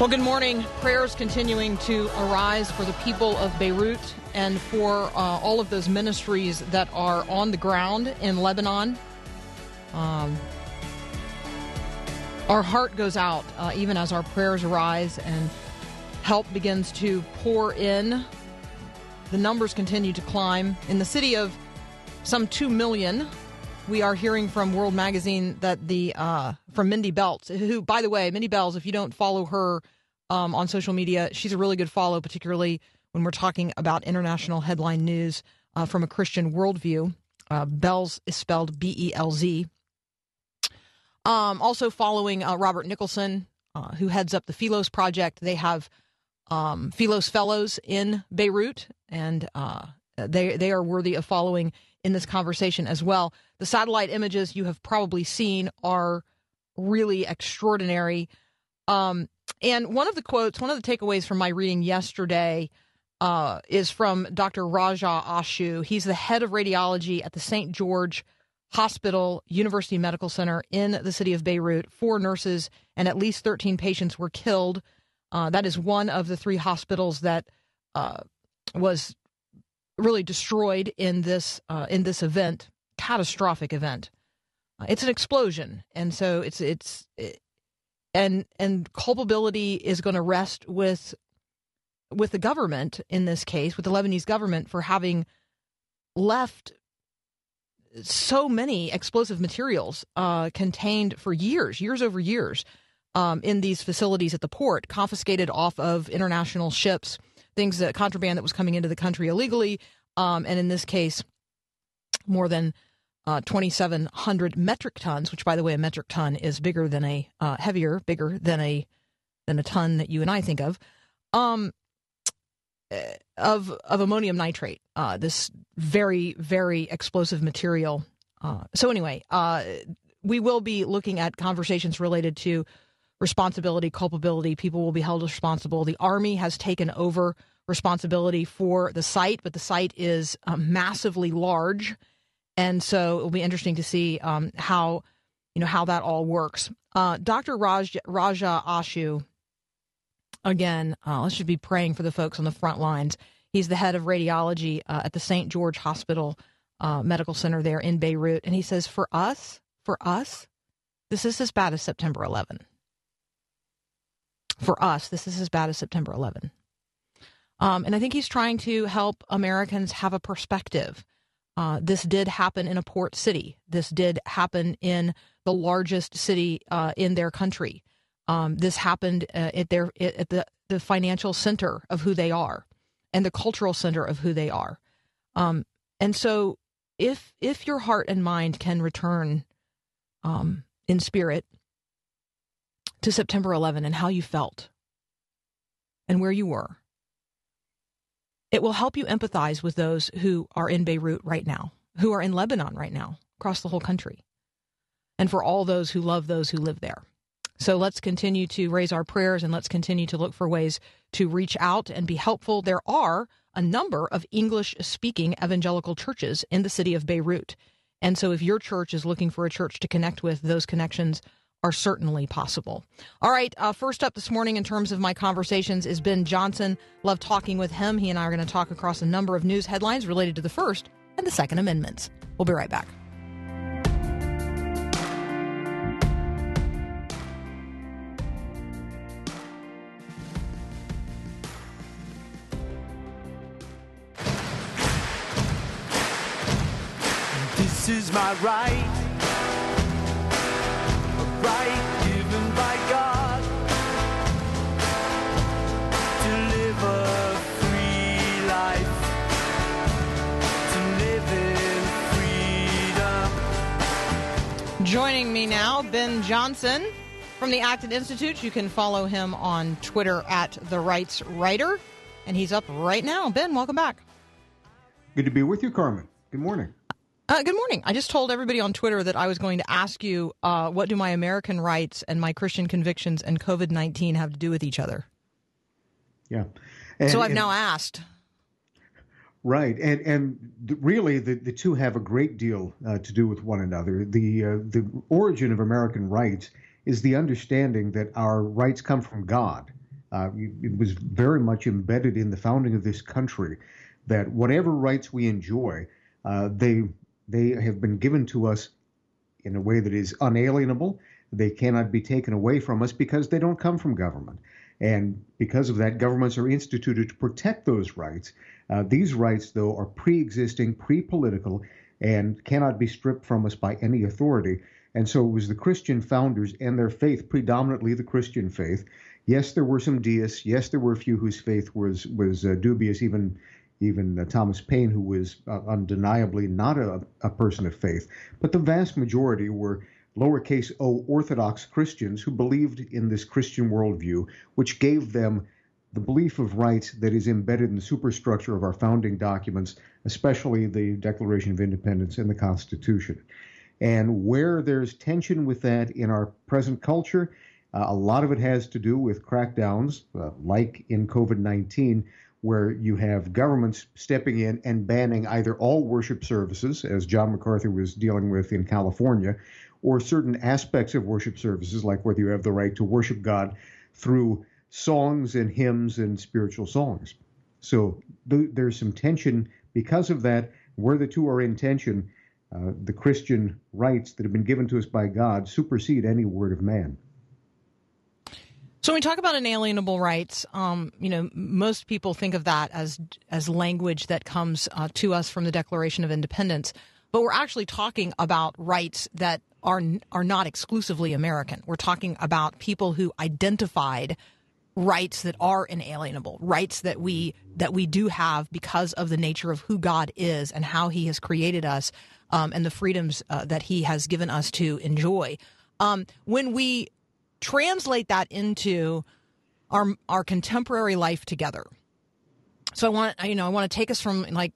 Well, good morning. Prayers continuing to arise for the people of Beirut and for uh, all of those ministries that are on the ground in Lebanon. Um, our heart goes out uh, even as our prayers arise and help begins to pour in. The numbers continue to climb. In the city of some 2 million, we are hearing from World Magazine that the, uh, from Mindy Belz, who, by the way, Mindy Belz, if you don't follow her um, on social media, she's a really good follow, particularly when we're talking about international headline news uh, from a Christian worldview. Uh, Belz is spelled B E L Z. Um, also following uh, Robert Nicholson, uh, who heads up the Philos Project. They have um, Philos Fellows in Beirut, and uh, they they are worthy of following in this conversation as well. The satellite images you have probably seen are really extraordinary. Um, and one of the quotes, one of the takeaways from my reading yesterday uh, is from Dr. Raja Ashu. He's the head of radiology at the St. George Hospital University Medical Center in the city of Beirut. Four nurses and at least 13 patients were killed. Uh, that is one of the three hospitals that uh, was really destroyed in this uh, in this event, catastrophic event. Uh, it's an explosion, and so it's it's it, and and culpability is going to rest with with the government in this case, with the Lebanese government for having left so many explosive materials uh, contained for years, years over years, um, in these facilities at the port, confiscated off of international ships, things that contraband that was coming into the country illegally, um, and in this case, more than uh, 2,700 metric tons. Which, by the way, a metric ton is bigger than a uh, heavier, bigger than a than a ton that you and I think of. Um, of of ammonium nitrate, uh, this very very explosive material. Uh, so anyway, uh, we will be looking at conversations related to responsibility, culpability. People will be held responsible. The army has taken over responsibility for the site, but the site is uh, massively large, and so it will be interesting to see um, how you know how that all works. Uh, Dr. Raj, Raja Ashu again, uh, let's just be praying for the folks on the front lines. He's the head of radiology uh, at the St. George Hospital uh, Medical Center there in Beirut. And he says, for us, for us, this is as bad as September 11. For us, this is as bad as September 11. Um, and I think he's trying to help Americans have a perspective. Uh, this did happen in a port city. This did happen in the largest city uh, in their country. Um, this happened uh, at their at the the financial center of who they are, and the cultural center of who they are. Um, and so, if if your heart and mind can return um, in spirit to September 11 and how you felt and where you were, it will help you empathize with those who are in Beirut right now, who are in Lebanon right now, across the whole country, and for all those who love those who live there. So let's continue to raise our prayers and let's continue to look for ways to reach out and be helpful. There are a number of English speaking evangelical churches in the city of Beirut. And so if your church is looking for a church to connect with, those connections are certainly possible. All right, uh, first up this morning in terms of my conversations is Ben Johnson. Love talking with him. He and I are going to talk across a number of news headlines related to the First and the Second Amendments. We'll be right back. This is my right, Joining me now, Ben Johnson from the Acton Institute. You can follow him on Twitter at The Rights Writer, and he's up right now. Ben, welcome back. Good to be with you, Carmen. Good morning. Uh, good morning. I just told everybody on Twitter that I was going to ask you uh, what do my American rights and my Christian convictions and COVID 19 have to do with each other? Yeah. And, so I've and- now asked. Right, and and really the, the two have a great deal uh, to do with one another. The uh, the origin of American rights is the understanding that our rights come from God. Uh, it was very much embedded in the founding of this country that whatever rights we enjoy, uh, they they have been given to us in a way that is unalienable. They cannot be taken away from us because they don't come from government. And because of that, governments are instituted to protect those rights. Uh, these rights, though, are pre existing, pre political, and cannot be stripped from us by any authority. And so it was the Christian founders and their faith, predominantly the Christian faith. Yes, there were some deists. Yes, there were a few whose faith was was uh, dubious. Even even uh, Thomas Paine, who was uh, undeniably not a, a person of faith. But the vast majority were lowercase o Orthodox Christians who believed in this Christian worldview, which gave them the belief of rights that is embedded in the superstructure of our founding documents, especially the Declaration of Independence and the Constitution. And where there's tension with that in our present culture, uh, a lot of it has to do with crackdowns, uh, like in COVID 19, where you have governments stepping in and banning either all worship services, as John MacArthur was dealing with in California, or certain aspects of worship services, like whether you have the right to worship God through songs and hymns and spiritual songs. So th- there's some tension because of that. Where the two are in tension, uh, the Christian rights that have been given to us by God supersede any word of man. So when we talk about inalienable rights, um, you know, most people think of that as as language that comes uh, to us from the Declaration of Independence, but we're actually talking about rights that are are not exclusively American. We're talking about people who identified rights that are inalienable, rights that we that we do have because of the nature of who God is and how He has created us, um, and the freedoms uh, that He has given us to enjoy. Um, when we translate that into our our contemporary life together. So I want you know I want to take us from like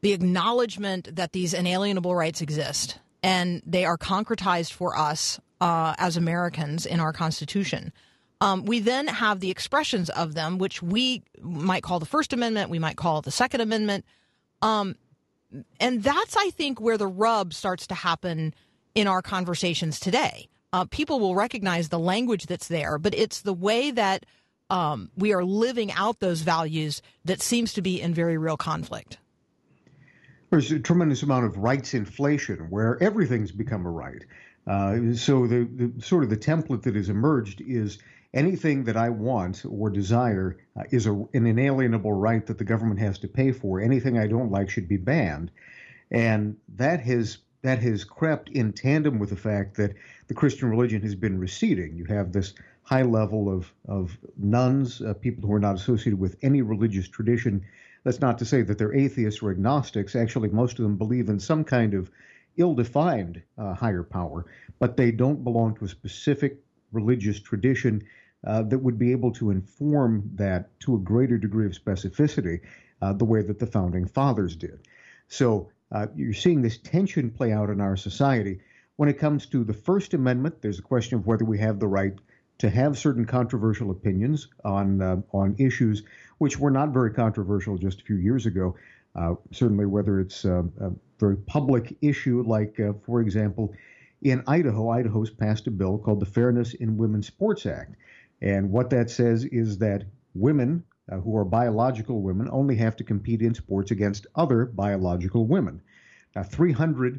the acknowledgement that these inalienable rights exist and they are concretized for us uh, as Americans in our Constitution. Um, we then have the expressions of them, which we might call the First Amendment, we might call the Second Amendment, um, and that's I think where the rub starts to happen in our conversations today. Uh, people will recognize the language that's there, but it's the way that um, we are living out those values that seems to be in very real conflict. There's a tremendous amount of rights inflation where everything's become a right. Uh, so the, the sort of the template that has emerged is anything that I want or desire uh, is a, an inalienable right that the government has to pay for. Anything I don't like should be banned, and that has that has crept in tandem with the fact that the Christian religion has been receding. You have this high level of of nones, uh, people who are not associated with any religious tradition. That's not to say that they're atheists or agnostics. Actually, most of them believe in some kind of ill-defined uh, higher power, but they don't belong to a specific religious tradition uh, that would be able to inform that to a greater degree of specificity, uh, the way that the founding fathers did. So uh, you're seeing this tension play out in our society. When it comes to the First Amendment, there's a question of whether we have the right to have certain controversial opinions on uh, on issues which were not very controversial just a few years ago. Uh, certainly, whether it's uh, a very public issue, like, uh, for example, in Idaho, Idaho's passed a bill called the Fairness in Women's Sports Act. And what that says is that women uh, who are biological women only have to compete in sports against other biological women. Now, 300 uh,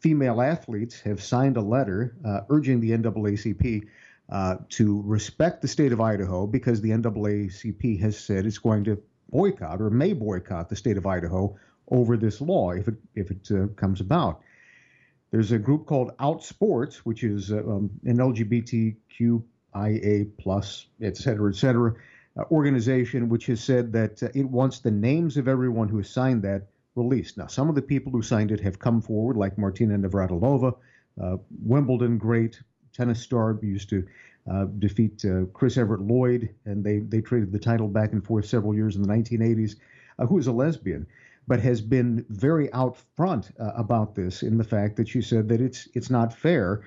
female athletes have signed a letter uh, urging the NAACP uh, to respect the state of Idaho because the NAACP has said it's going to boycott or may boycott the state of Idaho over this law if it if it uh, comes about. There's a group called Outsports, which is uh, um, an LGBTQIA plus, et cetera, et cetera, uh, organization, which has said that uh, it wants the names of everyone who has signed that released. Now, some of the people who signed it have come forward, like Martina Navratilova, uh, Wimbledon great tennis star, used to uh, defeat uh, Chris Evert Lloyd, and they, they traded the title back and forth several years in the 1980s, uh, who is a lesbian, but has been very out front uh, about this in the fact that she said that it's it's not fair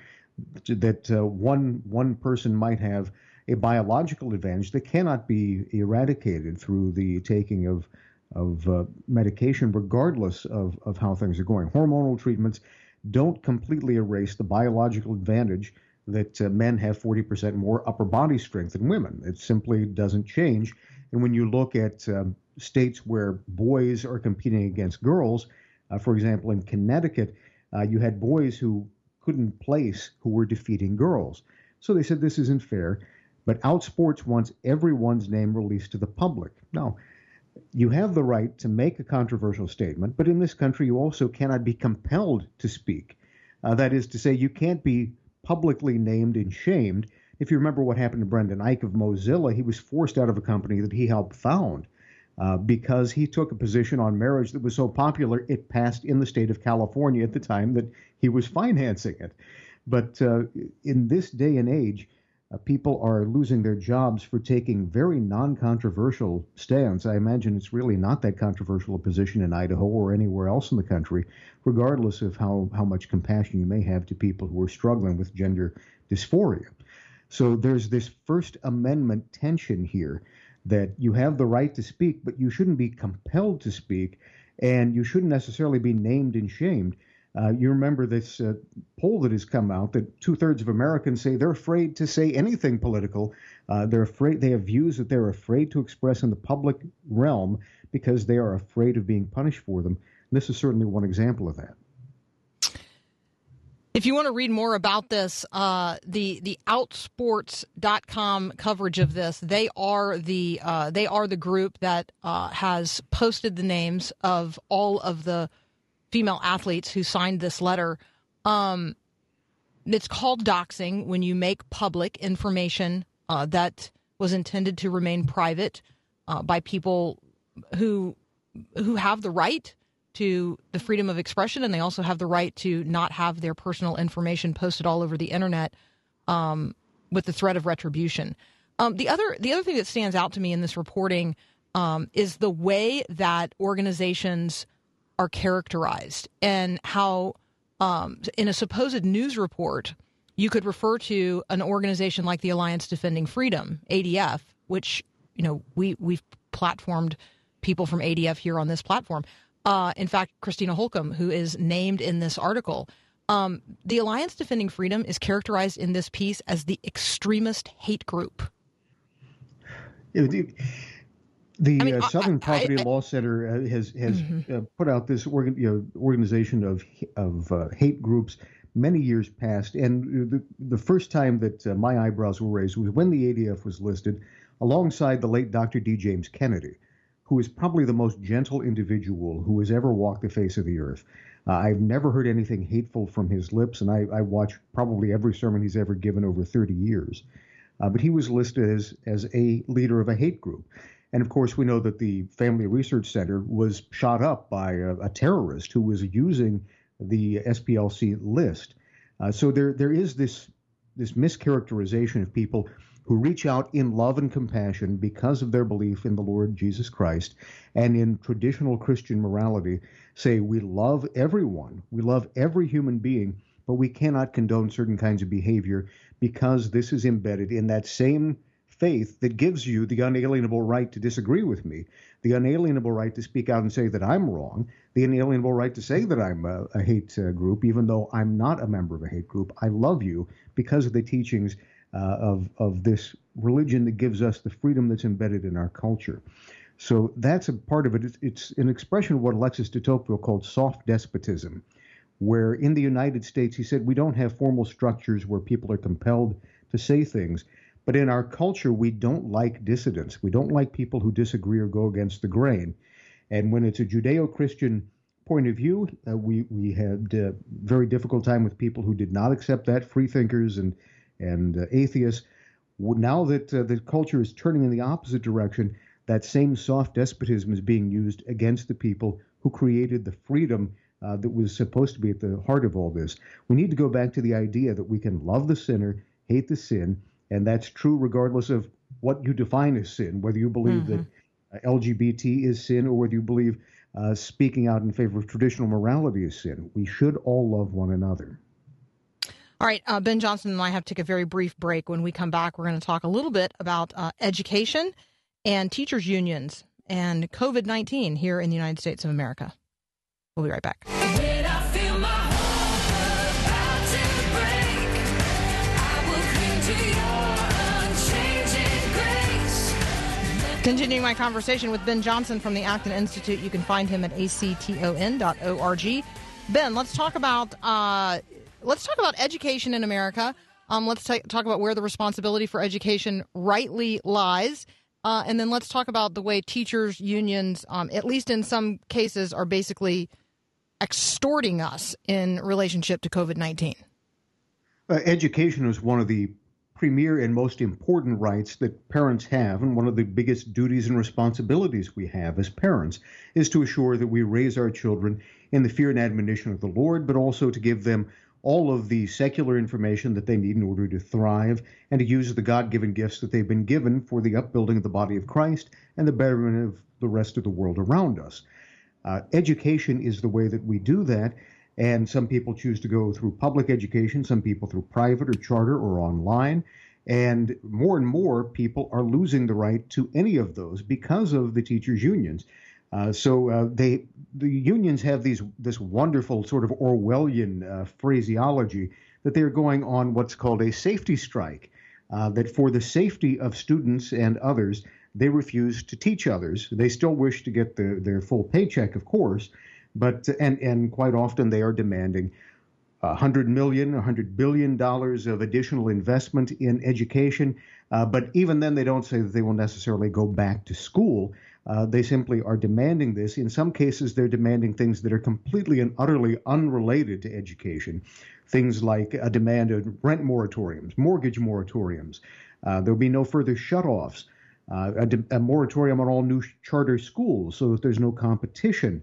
that uh, one one person might have a biological advantage that cannot be eradicated through the taking of of uh, medication, regardless of, of how things are going. Hormonal treatments don't completely erase the biological advantage that uh, men have 40% more upper body strength than women. It simply doesn't change. And when you look at um, states where boys are competing against girls, uh, for example, in Connecticut, uh, you had boys who couldn't place who were defeating girls. So they said this isn't fair. But Outsports wants everyone's name released to the public. Now, you have the right to make a controversial statement, but in this country, you also cannot be compelled to speak. Uh, that is to say, you can't be publicly named and shamed. If you remember what happened to Brendan Eich of Mozilla, he was forced out of a company that he helped found uh, because he took a position on marriage that was so popular it passed in the state of California at the time that he was financing it. But uh, in this day and age, uh, people are losing their jobs for taking very non-controversial stands. I imagine it's really not that controversial a position in Idaho or anywhere else in the country, regardless of how, how much compassion you may have to people who are struggling with gender dysphoria. So there's this First Amendment tension here that you have the right to speak, but you shouldn't be compelled to speak, and you shouldn't necessarily be named and shamed. Uh, you remember this uh, poll that has come out that two thirds of Americans say they're afraid to say anything political. Uh, they're afraid. They have views that they're afraid to express in the public realm because they are afraid of being punished for them. And this is certainly one example of that. If you want to read more about this, uh, the the outsports.com coverage of this, they are the uh, they are the group that uh, has posted the names of all of the female athletes who signed this letter. Um, it's called doxing when you make public information uh, that was intended to remain private uh, by people who who have the right to the freedom of expression, and they also have the right to not have their personal information posted all over the internet um, with the threat of retribution. Um, the other the other thing that stands out to me in this reporting um, is the way that organizations are characterized and how um, in a supposed news report you could refer to an organization like the Alliance Defending Freedom (ADF), which you know we we've platformed people from ADF here on this platform. Uh, in fact, Christiana Holcomb, who is named in this article, um, the Alliance Defending Freedom is characterized in this piece as the extremist hate group. The I mean, uh, Southern I- Poverty I- Law Center uh, has has Mhm. uh, put out this organ, you know, organization of of uh, hate groups many years past, and the the first time that uh, my eyebrows were raised was when the ADF was listed alongside the late Dr. D. James Kennedy, who is probably the most gentle individual who has ever walked the face of the earth. Uh, I've never heard anything hateful from his lips, and I, I watch probably every sermon he's ever given over 30 years. Uh, but he was listed as as a leader of a hate group. And of course, we know that the Family Research Center was shot up by a, a terrorist who was using the SPLC list. Uh, so there there is this this mischaracterization of people who reach out in love and compassion because of their belief in the Lord Jesus Christ and in traditional Christian morality say we love everyone, we love every human being, but we cannot condone certain kinds of behavior because this is embedded in that same faith that gives you the unalienable right to disagree with me, the unalienable right to speak out and say that I'm wrong, the inalienable right to say that I'm a, a hate uh, group, even though I'm not a member of a hate group. I love you because of the teachings uh, of of this religion that gives us the freedom that's embedded in our culture. So that's a part of it. It's, it's an expression of what Alexis de Tocqueville called soft despotism, where in the United States he said we don't have formal structures where people are compelled to say things. But in our culture, we don't like dissidents. We don't like people who disagree or go against the grain. And when it's a Judeo-Christian point of view, uh, we we had a very difficult time with people who did not accept that, free thinkers and and uh, atheists. Now that uh, the culture is turning in the opposite direction, that same soft despotism is being used against the people who created the freedom uh, that was supposed to be at the heart of all this. We need to go back to the idea that we can love the sinner, hate the sin, and that's true regardless of what you define as sin, whether you believe that uh, LGBT is sin or whether you believe uh, speaking out in favor of traditional morality is sin. We should all love one another. All right, uh, Ben Johnson and I have to take a very brief break. When we come back, we're going to talk a little bit about uh, education and teachers' unions and COVID 19 here in the United States of America. We'll be right back. Continuing my conversation with Ben Johnson from the Acton Institute, you can find him at acton.org. Ben, let's talk about uh, let's talk about education in America. Um, let's ta- talk about where the responsibility for education rightly lies, uh, and then let's talk about the way teachers' unions, um, at least in some cases, are basically extorting us in relationship to COVID nineteen. Uh, education is one of the premier and most important rights that parents have, and one of the biggest duties and responsibilities we have as parents is to assure that we raise our children in the fear and admonition of the Lord, but also to give them all of the secular information that they need in order to thrive and to use the God given gifts that they've been given for the upbuilding of the body of Christ and the betterment of the rest of the world around us. Uh, education is the way that we do that. And some people choose to go through public education, some people through private or charter or online. And more and more people are losing the right to any of those because of the teachers' unions. Uh, so uh, they, the unions have these this wonderful sort of Orwellian uh, phraseology that they're going on what's called a safety strike. Uh, that for the safety of students and others, they refuse to teach others. They still wish to get the, their full paycheck, of course, but and and quite often they are demanding hundred million, a hundred billion dollars of additional investment in education. Uh, but even then, they don't say that they will necessarily go back to school. Uh, they simply are demanding this. In some cases, they're demanding things that are completely and utterly unrelated to education. Things like a demand of rent moratoriums, mortgage moratoriums. Uh, there'll be no further shutoffs. Uh, a, de- a moratorium on all new charter schools so that there's no competition.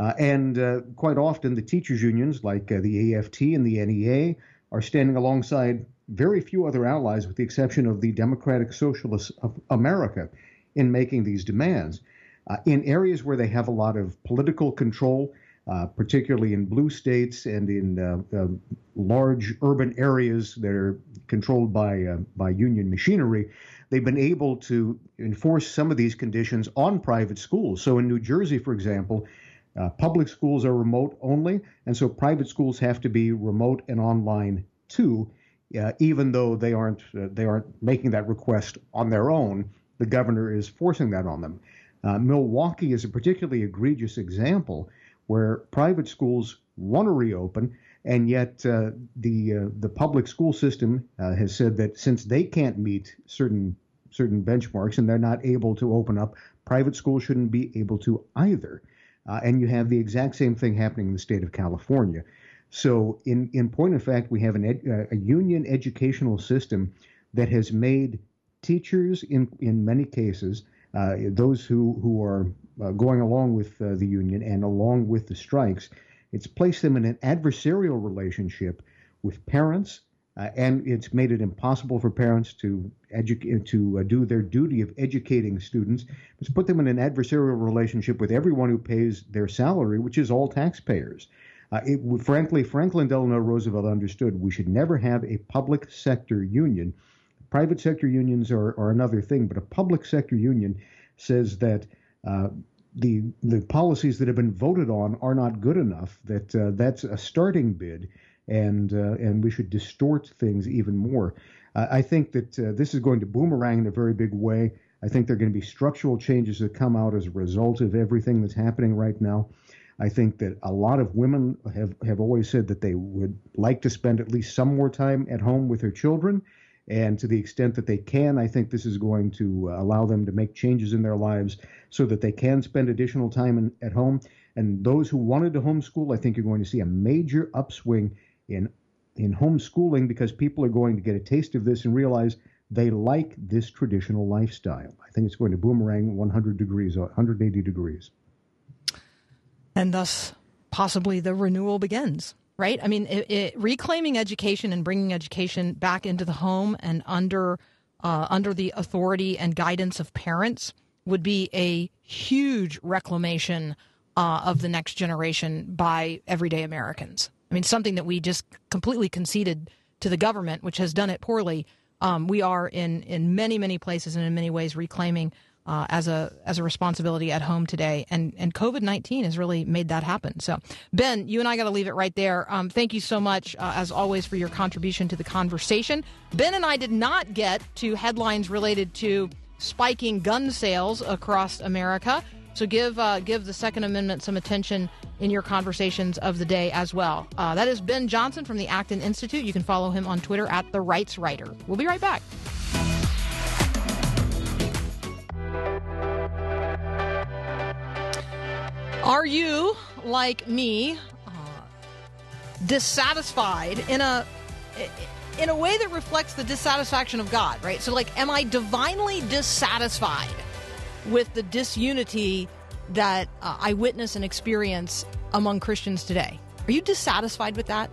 Uh, and uh, quite often, the teachers' unions, like uh, the AFT and the NEA, are standing alongside very few other allies, with the exception of the Democratic Socialists of America, in making these demands. Uh, in areas where they have a lot of political control, uh, particularly in blue states and in uh, large urban areas that are controlled by by union machinery, they've been able to enforce some of these conditions on private schools. So in New Jersey, for example, uh, public schools are remote only, and so private schools have to be remote and online too, uh, even though they aren't uh, they aren't making that request on their own. The governor is forcing that on them. Uh, Milwaukee is a particularly egregious example where private schools want to reopen, and yet uh, the uh, the public school system has said that since they can't meet certain certain benchmarks and they're not able to open up, private schools shouldn't be able to either. Uh, and you have the exact same thing happening in the state of California. So, in, in point of fact, we have an ed, uh, a union educational system that has made teachers, in, in many cases, uh, those who, who are uh, going along with uh, the union and along with the strikes, it's placed them in an adversarial relationship with parents, uh, and it's made it impossible for parents to educate to uh, do their duty of educating students. It's put them in an adversarial relationship with everyone who pays their salary, which is all taxpayers. Uh, it, frankly, Franklin Delano Roosevelt understood we should never have a public sector union. Private sector unions are, are another thing, but a public sector union says that uh, the the policies that have been voted on are not good enough. That uh, that's a starting bid, and uh, and we should distort things even more. Uh, I think that uh, this is going to boomerang in a very big way. I think there are going to be structural changes that come out as a result of everything that's happening right now. I think that a lot of women have, have always said that they would like to spend at least some more time at home with their children. And to the extent that they can, I think this is going to uh, allow them to make changes in their lives so that they can spend additional time in, at home. And those who wanted to homeschool, I think you're going to see a major upswing in in homeschooling because people are going to get a taste of this and realize they like this traditional lifestyle. I think it's going to boomerang 100 degrees, 180 degrees. And thus, possibly the renewal begins. Right? I mean, it, it, reclaiming education and bringing education back into the home and under uh, under the authority and guidance of parents would be a huge reclamation uh, of the next generation by everyday Americans. I mean, something that we just completely conceded to the government, which has done it poorly. Um, we are in in many many places and in many ways reclaiming uh, as a as a responsibility at home today, and and COVID nineteen has really made that happen. So, Ben, you and I got to leave it right there. Um, thank you so much, uh, as always, for your contribution to the conversation. Ben and I did not get to headlines related to spiking gun sales across America. So give uh, give the Second Amendment some attention in your conversations of the day as well. Uh, that is Ben Johnson from the Acton Institute. You can follow him on Twitter at the Rights Writer. We'll be right back. Are you like me, uh, dissatisfied in a in a way that reflects the dissatisfaction of God? Right. So, like, am I divinely dissatisfied with the disunity that uh, I witness and experience among Christians today? Are you dissatisfied with that?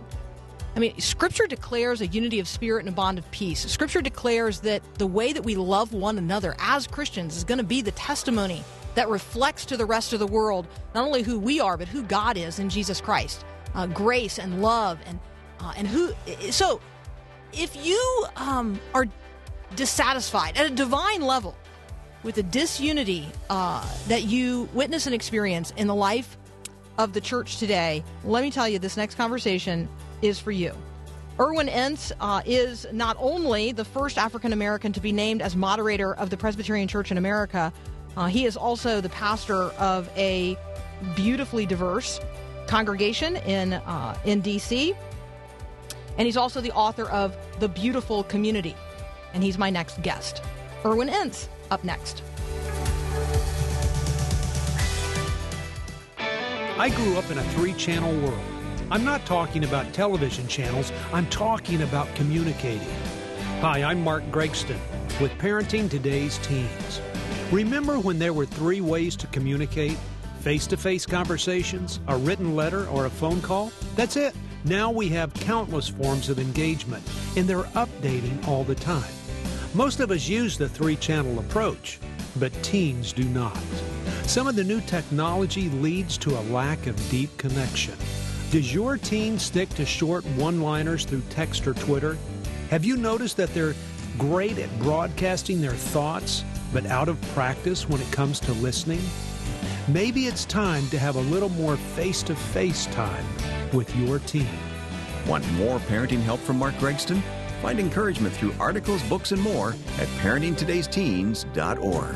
I mean, Scripture declares a unity of spirit and a bond of peace. Scripture declares that the way that we love one another as Christians is going to be the testimony that reflects to the rest of the world not only who we are, but who God is in Jesus Christ. Uh, grace and love and uh, and who. So, if you um, are dissatisfied at a divine level with the disunity uh, that you witness and experience in the life of the church today, let me tell you, this next conversation is for you. Irwyn Ince uh, is not only the first African American to be named as moderator of the Presbyterian Church in America, uh, he is also the pastor of a beautifully diverse congregation in uh, in DC, and he's also the author of The Beautiful Community. And he's my next guest. Irwyn Ince up next. I grew up in a three channel world. I'm not talking about television channels, I'm talking about communicating. Hi, I'm Mark Gregston with Parenting Today's Teens. Remember when there were three ways to communicate? Face to face conversations, a written letter, or a phone call? That's it. Now we have countless forms of engagement, and they're updating all the time. Most of us use the three channel approach, but teens do not. Some of the new technology leads to a lack of deep connection. Does your teen stick to short one liners through text or Twitter? Have you noticed that they're great at broadcasting their thoughts, but out of practice when it comes to listening? Maybe it's time to have a little more face to face time with your teen. Want more parenting help from Mark Gregston? Find encouragement through articles, books, and more at parentingtodaysteens.org.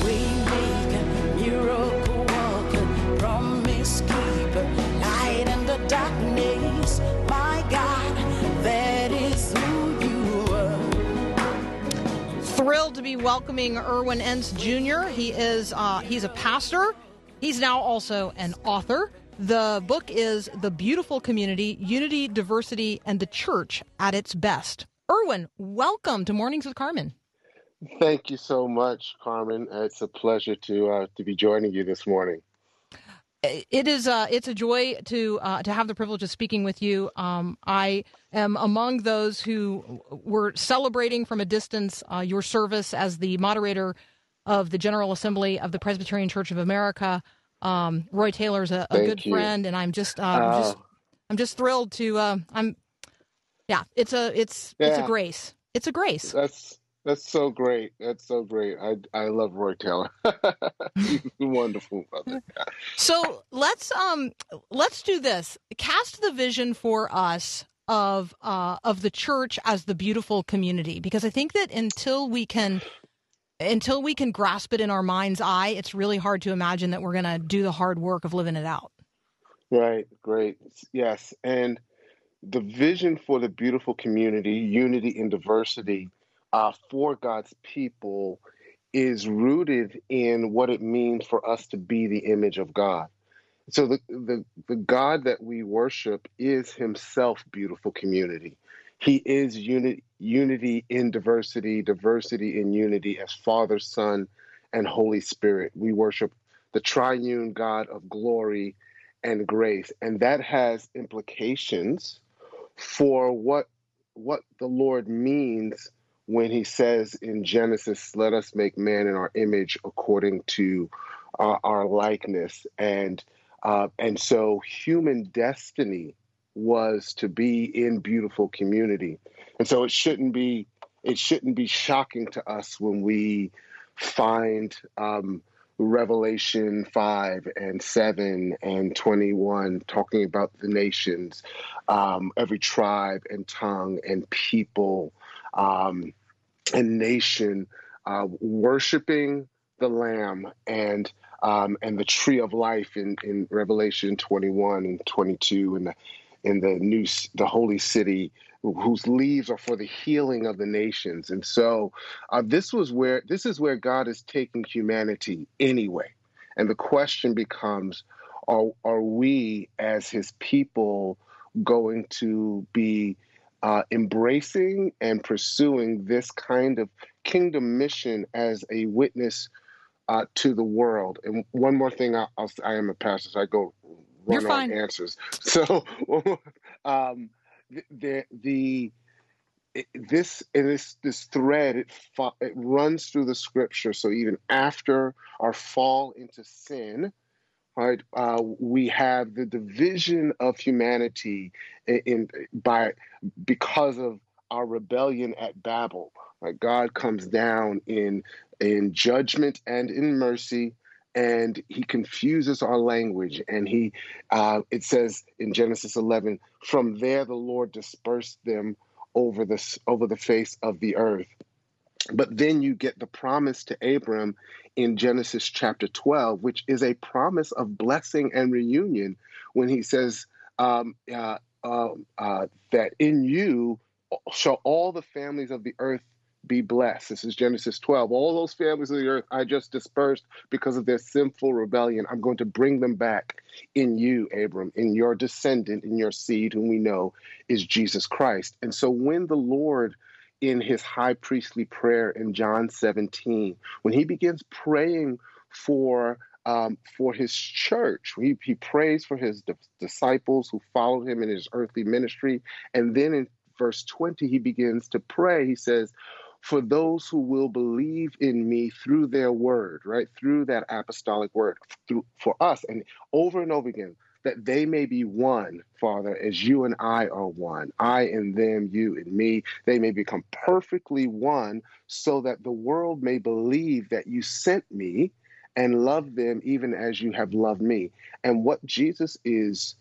Waymaker, miracle worker, promise keeper, light in the darkness. My God, that is who you are. Thrilled to be welcoming Irwyn Ince Jr. He is uh, he's a pastor. He's now also an author. The book is The Beautiful Community, Unity, Diversity, and the Church at its Best. Irwyn, welcome to Mornings with Carmen. Thank you so much, Carmen. It's a pleasure to uh, to be joining you this morning. It is uh, it's a joy to uh, to have the privilege of speaking with you. Um, I am among those who were celebrating from a distance uh, your service as the moderator of the General Assembly of the Presbyterian Church of America. Um, Roy Taylor's a, a good you. friend, and I'm just uh, I'm just Oh. I'm just thrilled to uh, I'm yeah it's a it's it's a grace it's a grace. That's that's so great. That's so great. I I love Roy Taylor. Wonderful brother. So let's um let's do this. Cast the vision for us of uh of the church as the beautiful community because I think that until we can until we can grasp it in our mind's eye, it's really hard to imagine that we're going to do the hard work of living it out. Right. Great. Yes. And the vision for the beautiful community, unity and diversity, uh, for God's people, is rooted in what it means for us to be the image of God. So the the, the God that we worship is Himself beautiful community. He is unity, unity in diversity, diversity in unity as Father, Son, and Holy Spirit. We worship the triune God of glory and grace. And that has implications for what what the Lord means when he says in Genesis, let us make man in our image according to uh, our likeness. And uh, and so human destiny was to be in beautiful community. And so it shouldn't be it shouldn't be shocking to us when we find um, Revelation 5 and 7 and 21 talking about the nations, um, every tribe and tongue and people um, and nation uh, worshiping the Lamb and um, and the tree of life in, in Revelation 21 and 22 and the in the new the holy city whose leaves are for the healing of the nations. And so uh, this was where this is where god is taking humanity anyway. And the question becomes are, are we as his people going to be uh, embracing and pursuing this kind of kingdom mission as a witness uh, to the world? And one more thing I'll, i am a pastor so i go run on answers. So um, the the, it- this and this this thread it, it runs through the scripture. So even after our fall into sin, right, uh, we have the division of humanity in, in by because of our rebellion at Babel. Right, God comes down in in judgment and in mercy and he confuses our language. And he uh, it says in genesis 11 from there the lord dispersed them over the over the face of the earth. But then you get the promise to abram in genesis chapter 12 which is a promise of blessing and reunion when he says um, uh, uh, uh, that in you shall all the families of the earth be blessed. This is Genesis 12. All those families of the earth I just dispersed because of their sinful rebellion. I'm going to bring them back in you, Abram, in your descendant, in your seed, whom we know is Jesus Christ. And so when the Lord, in his high priestly prayer in John 17, when he begins praying for um, for his church. He, he prays for his di- disciples who followed him in his earthly ministry. And then in verse 20, he begins to pray. He says, For those who will believe in me through their word, right? Through that apostolic word, through for us, and over and over again, that they may be one, Father, as you and I are one. I and them, you and me. They may become perfectly one, so that the world may believe that you sent me and love them even as you have loved me. And what Jesus is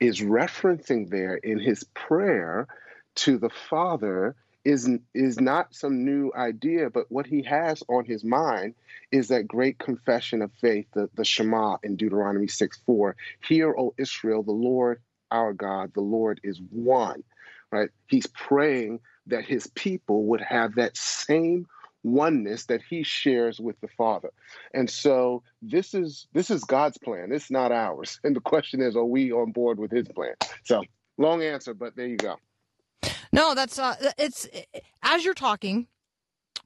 is referencing there in his prayer to the Father is is not some new idea, but what he has on his mind is that great confession of faith, the, the Shema in Deuteronomy 6 4. Hear, O Israel, the Lord our God, the Lord is one. Right? He's praying that his people would have that same oneness that he shares with the Father. And so this is this is God's plan. It's not ours. And the question is, are we on board with his plan? So long answer, but there you go. No, that's uh, it's as you're talking.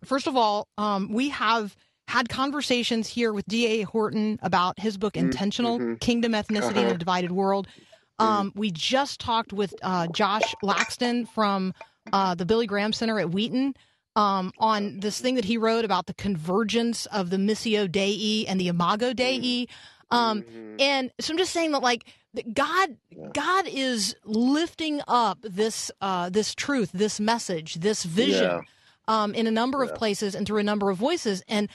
First of all, um, we have had conversations here with D.A. Horton about his book Intentional Kingdom, Ethnicity, and a Divided World. Um, we just talked with uh, Josh Laxton from uh, the Billy Graham Center at Wheaton um, on this thing that he wrote about the convergence of the Missio Dei and the Imago Dei. Um, And so I'm just saying that, like, God, God is lifting up this, uh, this truth, this message, this vision, Yeah. um, in a number of places and through a number of voices. And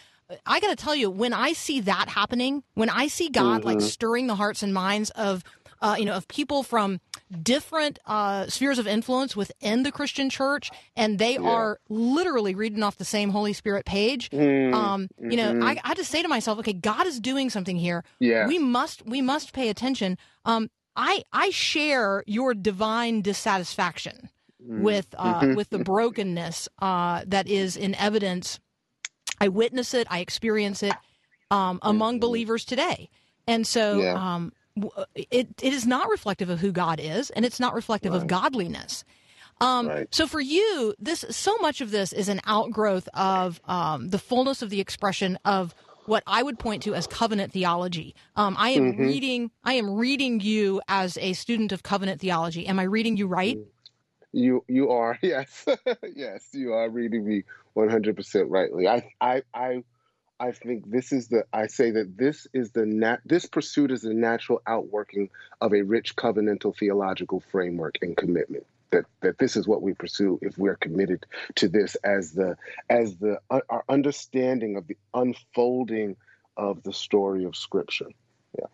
I got to tell you, when I see that happening, when I see God like stirring the hearts and minds of, uh, you know, of people from different uh, spheres of influence within the Christian church, and they are literally reading off the same Holy Spirit page. Um, you know, I, I just say to myself, okay, God is doing something here. Yes. We must we must pay attention. Um, I I share your divine dissatisfaction with uh, with the brokenness uh, that is in evidence. I witness it. I experience it um, among believers today, and so Yeah. um, it it is not reflective of who God is, and it's not reflective of godliness. Um, Right. So for you, this so much of this is an outgrowth of um, the fullness of the expression of what I would point to as covenant theology. Um, I am Mm-hmm. reading. I am reading you as a student of covenant theology. Am I reading you right? You you are yes yes you are reading me one hundred percent rightly. I I I I think this is the I say that this is the nat this pursuit is the natural outworking of a rich covenantal theological framework and commitment. That that this is what we pursue if we're committed to this as the as the uh, our understanding of the unfolding of the story of Scripture. Yeah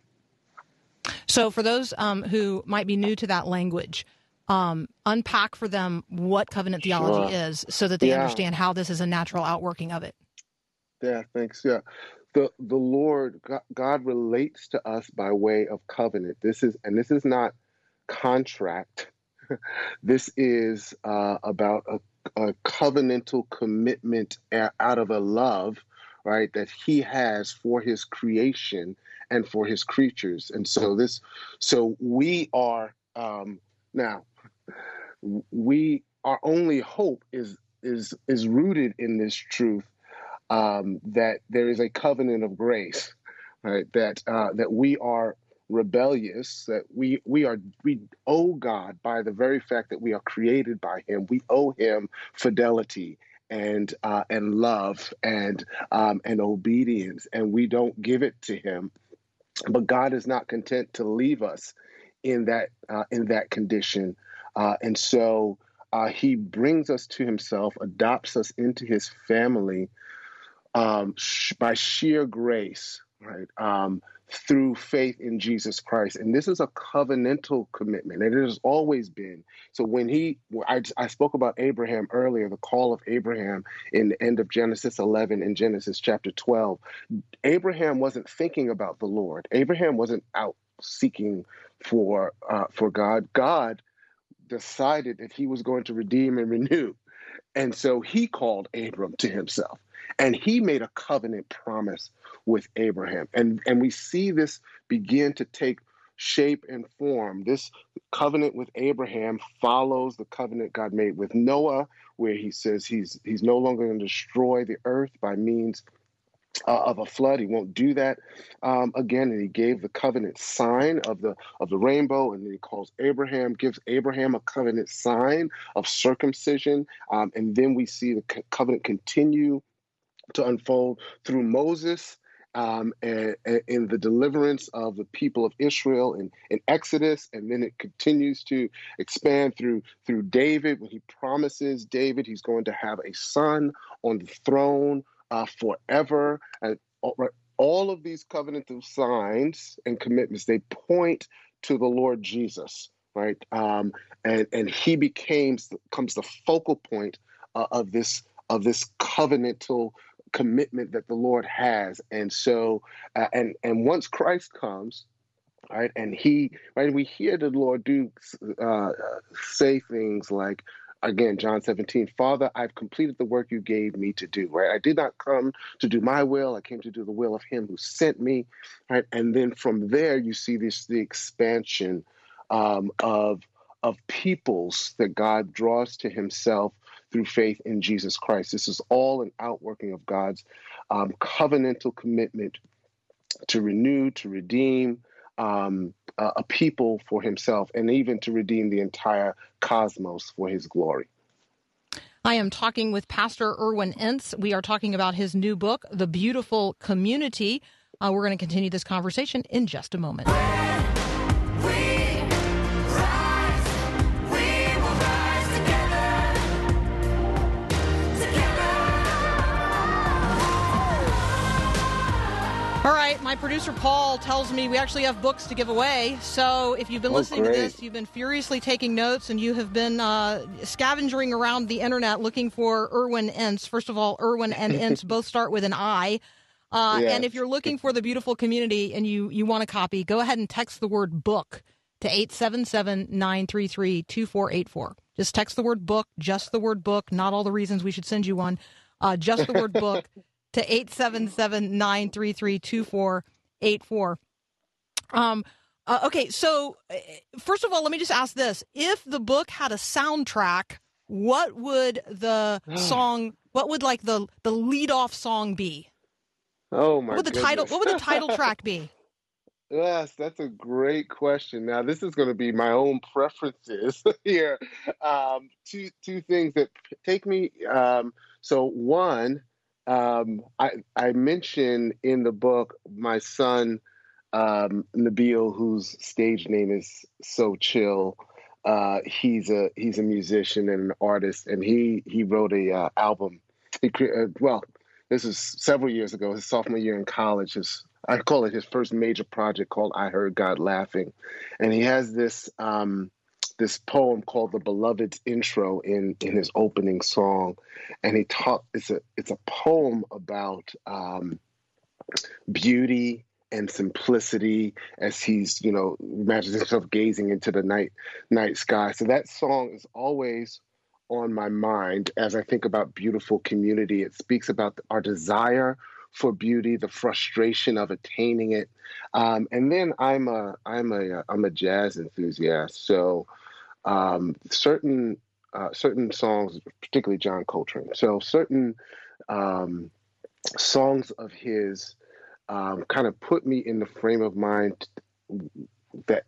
so for those um, who might be new to that language. Um, unpack for them what covenant theology Sure. is so that they Yeah. understand how this is a natural outworking of it. Yeah, thanks. Yeah. The the Lord God, relates to us by way of covenant. This is and this is not contract. this is uh, about a, a covenantal commitment out of a love, right, that he has for his creation and for his creatures. And so this so we are um now we our only hope is is is rooted in this truth um, that there is a covenant of grace, right? That uh, that we are rebellious, that we we are we owe God by the very fact that we are created by Him. We owe Him fidelity and uh, and love and um, and obedience, and we don't give it to Him. But God is not content to leave us in that uh, in that condition, uh, and so uh, He brings us to Himself, adopts us into His family um, sh- by sheer grace, right? Um, through faith in Jesus Christ. And this is a covenantal commitment, and it has always been. So when he, I, I spoke about Abraham earlier, the call of Abraham in the end of Genesis 11 and Genesis chapter 12. Abraham wasn't thinking about the Lord. Abraham wasn't out seeking for uh, for God. God decided that he was going to redeem and renew. And so he called Abram to himself and he made a covenant promise with Abraham. And, and we see this begin to take shape and form. This covenant with Abraham follows the covenant God made with Noah, where he says he's, he's no longer going to destroy the earth by means uh, of a flood. He won't do that um, again. And he gave the covenant sign of the of the rainbow, and then he calls Abraham, gives Abraham a covenant sign of circumcision, um, and then we see the co- covenant continue to unfold through Moses. Um, and, and in the deliverance of the people of Israel in, in Exodus, and then it continues to expand through through David when he promises David he's going to have a son on the throne uh, forever. And all of these covenantal signs and commitments they point to the Lord Jesus, right? Um, and and he becomes comes the focal point uh, of this of this covenantal commitment that the Lord has. And so, uh, and and once Christ comes, right, and he right, we hear the Lord do uh, say things like again john 17 father i've completed the work you gave me to do right? I did not come to do my will. I came to do the will of him who sent me right? And then from there you see this the expansion um, of of peoples that god draws to himself through faith in jesus christ this is all an outworking of god's um, covenantal commitment to renew to redeem um, a, people for himself and even to redeem the entire cosmos for his glory. I am talking with Pastor Irwyn Ince. We are talking about his new book, The Beautiful Community. Uh, we're going to continue this conversation in just a moment. My producer Paul tells me we actually have books to give away. So if you've been Oh, listening to this, you've been furiously taking notes, and you have been uh, scavenging around the internet looking for Irwyn Ince. First of all, Irwyn and Ince both start with an I. Uh, Yes. And if you're looking for the beautiful community and you, you want a copy, go ahead and text the word book to 877 933 2484. Just text the word book, just the word book, not all the reasons we should send you one, uh, just the word book to 877 933 2484. Um, Uh, okay, so uh, first of all, let me just ask this: If the book had a soundtrack, what would the song? What would like the the lead off song be? Oh my What would the title? What would the title track be? Yes, that's a great question. Now, this is going to be my own preferences here. Um, two two things that take me. Um, so one, um, I I mention in the book my son um, Nabil, whose stage name is So Chill. Uh, he's a he's a musician and an artist, and he he wrote a uh, album. He uh, well, this is several years ago, his sophomore year in college. His I call it his first major project called "I Heard God Laughing," and he has this um, this poem called "The Beloved's Intro" in in his opening song, and he taught it's a it's a poem about um, beauty and simplicity as he's you know imagines himself gazing into the night night sky. So that song is always on my mind as I think about beautiful community. It speaks about our desire for beauty, the frustration of attaining it, um, and then I'm a I'm a I'm a jazz enthusiast. So um, certain uh, certain songs, particularly John Coltrane. So certain um, songs of his um, kind of put me in the frame of mind that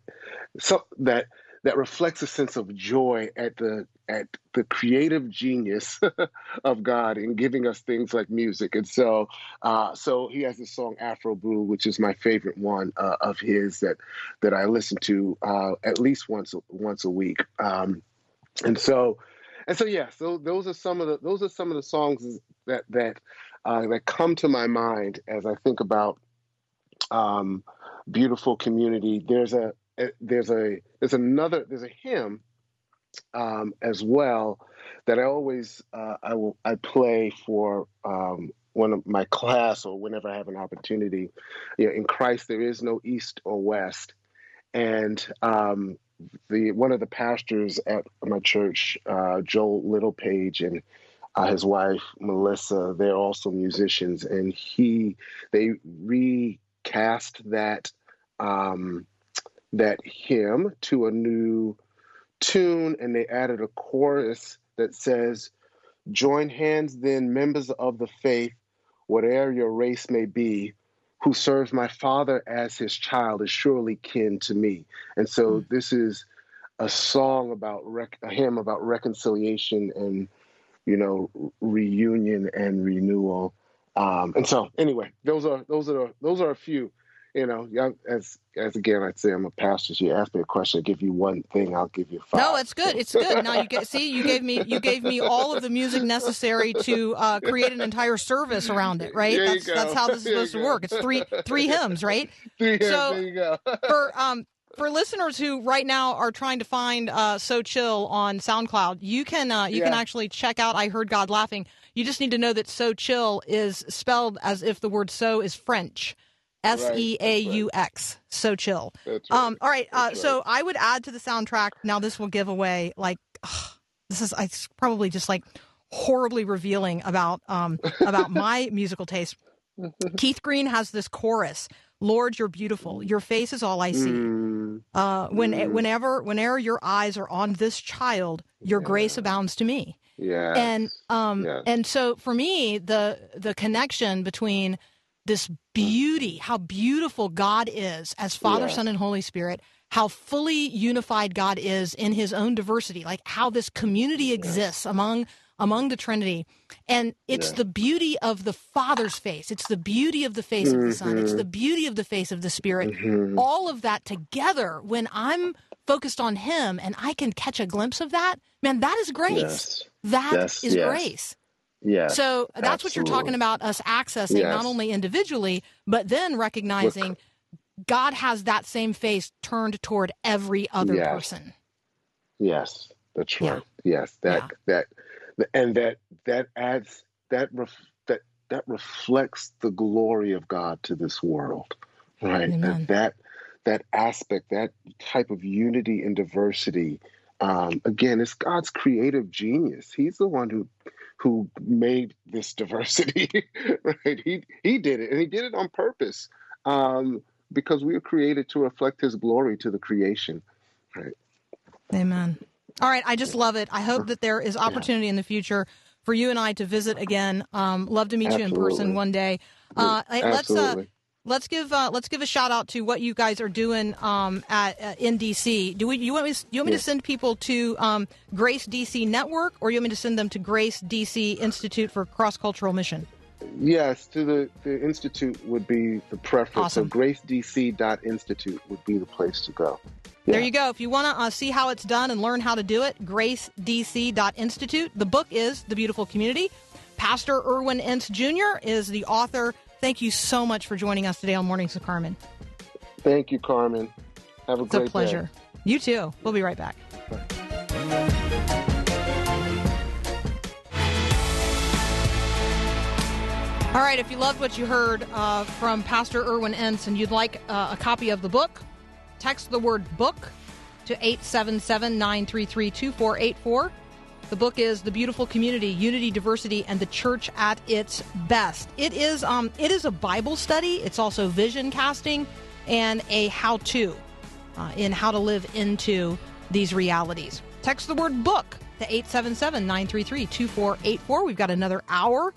so that that reflects a sense of joy at the at the creative genius of God in giving us things like music. And so uh, so he has this song Afro Blue, which is my favorite one uh, of his that that I listen to uh, at least once once a week. Um, and so and so yeah, so those are some of the those are some of the songs that that uh, that come to my mind as I think about um, beautiful community. There's a there's a there's another there's a hymn um, as well that I always uh, I will I play for um, one of my class or whenever I have an opportunity. You know, in Christ there is no east or west, and um, the one of the pastors at my church, uh, Joel Littlepage, and uh, his wife Melissa, they're also musicians, and he they recast that um, that hymn to a new tune, and they added a chorus that says, "Join hands, then, members of the faith, whatever your race may be." Who serves my father as his child is surely kin to me. And so this is a song about rec- a hymn about reconciliation and you know reunion and renewal um and so anyway those are those are those are a few you know yeah, as as again i'd say i'm a pastor so you ask me a question i give you one thing i'll give you five No, it's good. It's good. Now you get see you gave me you gave me all of the music necessary to uh, create an entire service around it. Right? There That's that's how this is There supposed to work. It's three three hymns, right? Three hands, So- there you go for um for listeners who right now are trying to find uh, "So Chill" on SoundCloud, you can uh, you can actually check out "I Heard God Laughing." You just need to know that "So Chill" is spelled as if the word "so" is French, S E A U X. So chill. Right. Um, all right. Uh, That's so. I would add to the soundtrack. Now this will give away like ugh, this is it's probably just like horribly revealing about um about my musical taste. Keith Green has this chorus. Lord, you're beautiful. Your face is all I see. Mm, Uh, when Mm. whenever whenever your eyes are on this child, your grace abounds to me. Yeah. And um Yes. and so for me, the the connection between this beauty, how beautiful God is as Father, Yes. Son, and Holy Spirit, how fully unified God is in His own diversity, like how this community exists among among the Trinity, and it's Yeah. the beauty of the Father's face, it's the beauty of the face of the Son, it's the beauty of the face of the Spirit. mhm. All of that together, when I'm focused on Him and I can catch a glimpse of that, man, that is grace. Yes. That is Yes, yes. grace. Yes. So that's what you're talking about us accessing Yes. not only individually, but then recognizing God has that same face turned toward every other Yes. person. Yes, that's Yeah. right. Yes, that that and that that adds that ref, that that reflects the glory of God to this world, right? That that that aspect, that type of unity and diversity, um, again, it's God's creative genius. He's the one who who made this diversity, right? He he did it, and he did it on purpose. Um, because we were created to reflect His glory to the creation. Right. Amen. All right, I just love it. I hope that there is opportunity in the future for you and I to visit again. Um, love to meet you in person one day. Uh, let's uh, Absolutely. Let's give uh, let's give a shout out to what you guys are doing um, at uh, in DC. Do we you want me to, you want me to send people to um, Grace DC Network or you want me to send them to Grace DC Institute for Cross Cultural Mission? Yes, to the, the institute would be the preference. Awesome. So gracedc.institute would be the place to go. There you go. If you want to uh, see how it's done and learn how to do it, gracedc.institute. The book is The Beautiful Community. Pastor Irwyn Ince Jr. is the author. Thank you so much for joining us today on Mornings with Carmen. Thank you, Carmen. Have a great day. It's great a pleasure. You too. We'll be right back. All right, if you loved what you heard uh, from Pastor Irwyn Ince and you'd like uh, a copy of the book, text the word book to 877 933 2484. The book is The Beautiful Community, Unity, Diversity, and the Church at its Best. It is, um, it is a Bible study, it's also vision casting and a how to uh, in how to live into these realities. Text the word book to 877 933 2484. We've got another hour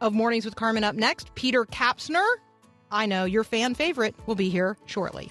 of Mornings with Carmen up next. Peter Kapsner, I know your fan favorite, will be here shortly.